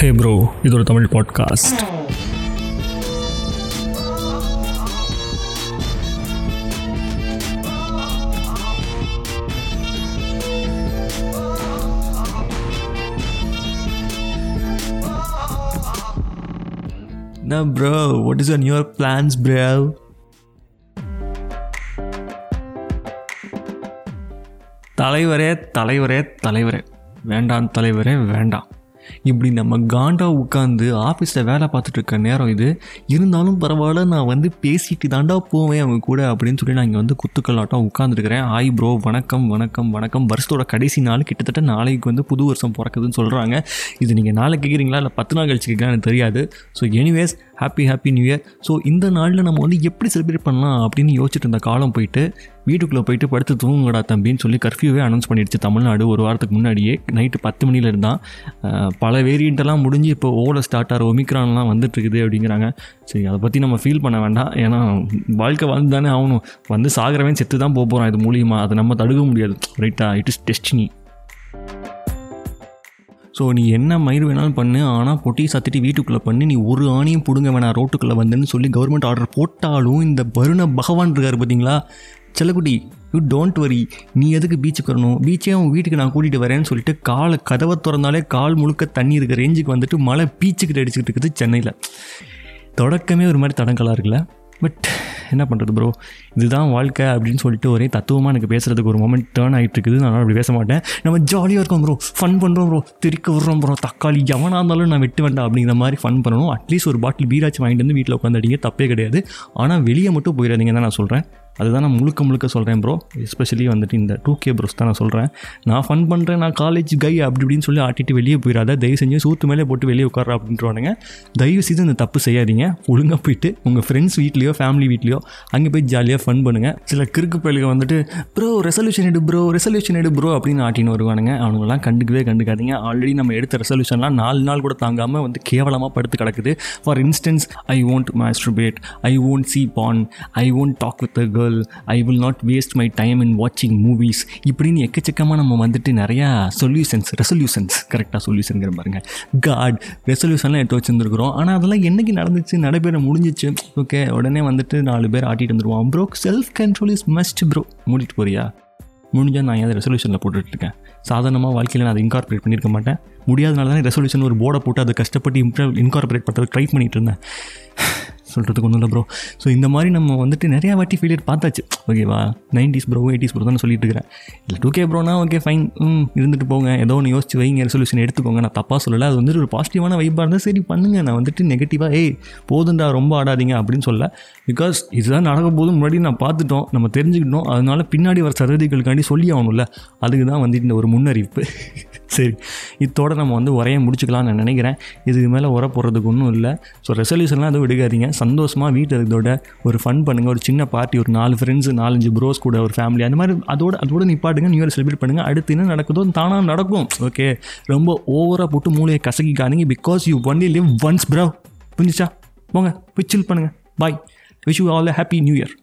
ஹே bro இது ஒரு Tamil podcast Now, bro, what is on your plans, bro? தலைவரே தலைவரே தலைவரே வேண்டாம் தலைவரே வேண்டாம் இப்படி நம்ம காண்டா உட்காந்து ஆஃபீஸில் வேலை பார்த்துட்டு இருக்க நேரம் இது. இருந்தாலும் பரவாயில்ல நான் வந்து பேசிட்டு தாண்டா போவேன் அவங்க கூட அப்படின்னு சொல்லி நான் இங்கே வந்து குத்துக்கல்லாட்டம் உட்காந்துருக்கிறேன் ஆய் ப்ரோ வணக்கம் வணக்கம் வணக்கம். வருஷத்தோட கடைசி நாள் கிட்டத்தட்ட நாளைக்கு வந்து புது வருஷம் பிறக்குதுன்னு சொல்கிறாங்க இது நீங்கள் நாளைக்கு கேட்குறீங்களா இல்லை பத்து நாள் கழிச்சு கேட்குறா எனக்கு தெரியாது. So anyways happy happy new year so இந்த நாளில் நம்ம வந்து எப்படி செலிப்ரேட் பண்ணலாம் அப்படின்னு யோசிச்சுட்டு இருந்த காலம் போயிட்டு வீட்டுக்குள்ளே போயிட்டு படுத்து தூங்குங்கடா தம்பின்னு சொல்லி கர்ஃப்யூவே அனௌன்ஸ் பண்ணிடுச்சு தமிழ்நாடு ஒரு வாரத்துக்கு முன்னாடியே. நைட்டு பத்து மணியில் இருந்தான் பல வேரியண்ட்டெல்லாம் முடிஞ்சு இப்போ ஓல ஸ்டார்ட் ஆகிற ஒமிக்ரான்லாம் வந்துட்டுருக்குது அப்படிங்கிறாங்க. சரி அதை பற்றி நம்ம ஃபீல் பண்ண வேண்டாம். ஏன்னா வாழ்க்கை வாழ்ந்து தானே ஆகணும். வந்து சாகிறவன் செத்து தான் போக போகிறான் இது மூலியமாக அதை நம்ம தடுக்க முடியாது. ரைட்டா இட் இஸ் டெஸ்டினி ஸோ நீ என்ன மயிர் வேணாலும் பண்ணு ஆனால் பொட்டி சாத்திட்டு வீட்டுக்குள்ளே பண்ணி. நீ ஒரு ஆணியும் பிடுங்க வேணாம் ரோட்டுக்குள்ளே வந்துன்னு சொல்லி கவர்மெண்ட் ஆர்டர் போட்டாலும் இந்த வருண பகவான் இருக்கார் பார்த்தீங்களா செல்லக்குட்டி யூ டோன்ட் வரி நீ எதுக்கு பீச்சுக்கு வரணும்? பீச்சே அவன் வீட்டுக்கு நான் கூட்டிகிட்டு வரேன்னு சொல்லிட்டு காலை கதவை திறந்தாலே கால் முழுக்க தண்ணி இருக்க ரேஞ்சுக்கு வந்துட்டு மழை பீச்சுக்கிட்டு அடிச்சுக்கிட்டு இருக்குது சென்னையில். தொடக்கமே ஒரு மாதிரி தடங்கலாக இருக்குல்ல? பட் என்ன பண்ணுறது ப்ரோ இதுதான் வாழ்க்கை அப்படின்னு சொல்லிட்டு ஒரே தத்துவமாக எனக்கு பேசுகிறதுக்கு ஒரு மொமெண்ட் டேர்ன் ஆகிட்டு இருக்குது. நான் அப்படி பேச மாட்டேன். நம்ம ஜாலியாக இருக்கோம் ப்ரோ ஃபன் பண்ணுறோம் ப்ரோ திருக்க விடுறோம் ப்ரோ தக்காளி எவனாக இருந்தாலும் நான் வெட்டு வேண்டாம் அப்படிங்கிற மாதிரி ஃபன் பண்ணணும். அட்லீஸ்ட் ஒரு பாட்டில் பீராச்சு வாங்கிட்டு வந்து வீட்டில் உட்காந்து தப்பே கிடையாது. ஆனால் வெளியே மட்டும் போயிடாதீங்க தான் நான் சொல்கிறேன் அதுதான் நான் முழுக்க முழுக்க சொல்கிறேன் ப்ரோ எஸ்பெஷலி வந்துட்டு இந்த டூ கே ப்ரோஸ் தான் நான் சொல்கிறேன் நான் ஃபன் பண்ணுறேன் நான் காலேஜ் கை அப்படி இப்படின்னு சொல்லி ஆட்டிட்டு வெளியே போயிடாத. தயவு செஞ்சு சூத்து மேலே போட்டு வெளியே உட்கார அப்படின்ட்டுவானுங்க தயவு செய்து இந்த தப்பு செய்யாதீங்க. ஒழுங்காக போயிட்டு உங்கள் ஃப்ரெண்ட்ஸ் வீட்லேயோ ஃபேமிலி வீட்லேயோ அங்கே போய் ஜாலியாக ஃபன் பண்ணுங்கள் சில கிறுக்கு பயில்கள் வந்துட்டு ப்ரோ ரெசல்யூஷன் எடு ப்ரோ ரெசல்யூஷன் எடு ப்ரோ அப்படின்னு ஆட்டின்னு வருவானுங்க. அவனுங்களாம் கண்டுக்கவே கண்டுக்காதீங்க. ஆல்ரெடி நம்ம எடுத்த ரெசல்யூஷன்லாம் நாலு நாள் கூட தாங்காமல் வந்து கேவலமாக படுத்து கிடக்குது. For instance I won't masturbate I won't see porn I won't talk with a girl I will not waste my time in வாட்சிங் மூவிஸ் இப்படின்னு எக்கச்சக்கமாக நம்ம வந்துட்டு நிறையா சொல்யூஷன்ஸ் ரெசல்யூஷன்ஸ் கரெக்டாக சொல்யூஷனுங்கிற பாருங்க. காட் ரெசல்யூஷன்லாம் எடுத்து வச்சுருந்துருக்குறோம். ஆனால் அதெல்லாம் என்றைக்கு நடந்துச்சு? நடைபெற முடிஞ்சிச்சு. ஓகே உடனே வந்துட்டு நாலு பேர் ஆட்டிட்டு வந்துடுவோம் bro self control is must bro மூடிட்டு போறியா? முடிஞ்சால் நான் ஏன் ரெசல்யூஷனில் போட்டுட்ருக்கேன் சாதாரணமாக வாழ்க்கையில் நான் அதை இன்கார்பரேட் பண்ணியிருக்க மாட்டேன். முடியாதனால தான் ரெசல்யூஷன் ஒரு போர்டை போட்டு அதை கஷ்டப்பட்டு இம்ப்ரூவ் இன்கார்பரேட் பண்ணுறது ட்ரை பண்ணிகிட்டு இருந்தேன். சொல்கிறதுக்கு ஒன்றும் இல்லை ப்ரோ ஸோ இந்த மாதிரி நம்ம வந்துட்டு நிறையா வாட்டி ஃபெயிலியர் பார்த்தாச்சு. ஓகேவா நைன்டிஸ் ப்ரோ எயிட்டிஸ் ப்ரோ தான் சொல்லிட்டு இருக்கிறேன். இல்லை டூ கே ப்ரோனா ஓகே ஃபைன் ம் இருந்துட்டு போங்க. ஏதோ ஒன்று யோசிச்சு வைங்க ரெசல்யூஷன் எடுத்துக்கோங்க. நான் தப்பாக சொல்லலை. அது வந்துட்டு ஒரு பாசிட்டிவான வைப்பாக இருந்தால் சரி பண்ணுங்கள் நான் வந்துட்டு நெகட்டிவாக ஏய் போதுண்டா ரொம்ப ஆடாதீங்க அப்படின்னு சொல்ல. பிகாஸ் இதுதான் நடக்க போதும் முன்னாடி நான் பார்த்துட்டோம். நம்ம தெரிஞ்சுக்கிட்டோம். அதனால பின்னாடி வர சதவீதிகளுக்காண்டி சொல்லி ஆகணும்ல. அதுக்கு தான் வந்துட்டு இந்த ஒரு முன்னறிவிப்பு. சரி. இதோட நம்ம வந்து உரையை முடிச்சுக்கலாம்னு நான் நினைக்கிறேன். இதுக்கு மேலே உர போடுறதுக்கு ஒன்றும் இல்லை. ஸோ ரெசல்யூஷன்லாம் எதுவும் விடுக்காதீங்க சந்தோஷமாக வீட்டில் இருக்கிறதோட ஒரு ஃபன் பண்ணுங்கள் ஒரு சின்ன பார்ட்டி ஒரு நாலு ஃப்ரெண்ட்ஸு நாலஞ்சு ப்ரோஸ் கூட ஒரு ஃபேமிலி அந்த மாதிரி அதோட அதோட நிப்பாட்டுங்க. நியூ இயர் செலிப்ரேட் பண்ணுங்கள் அடுத்து என்ன நடக்குதோ தானாக நடக்கும். ஓகே ரொம்ப ஓவராக போட்டு மூளையை கசக்கி கசக்கிக்காதீங்க. Because you only live once bro புரிஞ்சிச்சா? போங்க போய் சில் பண்ணுங்கள் bye wish you all happy new year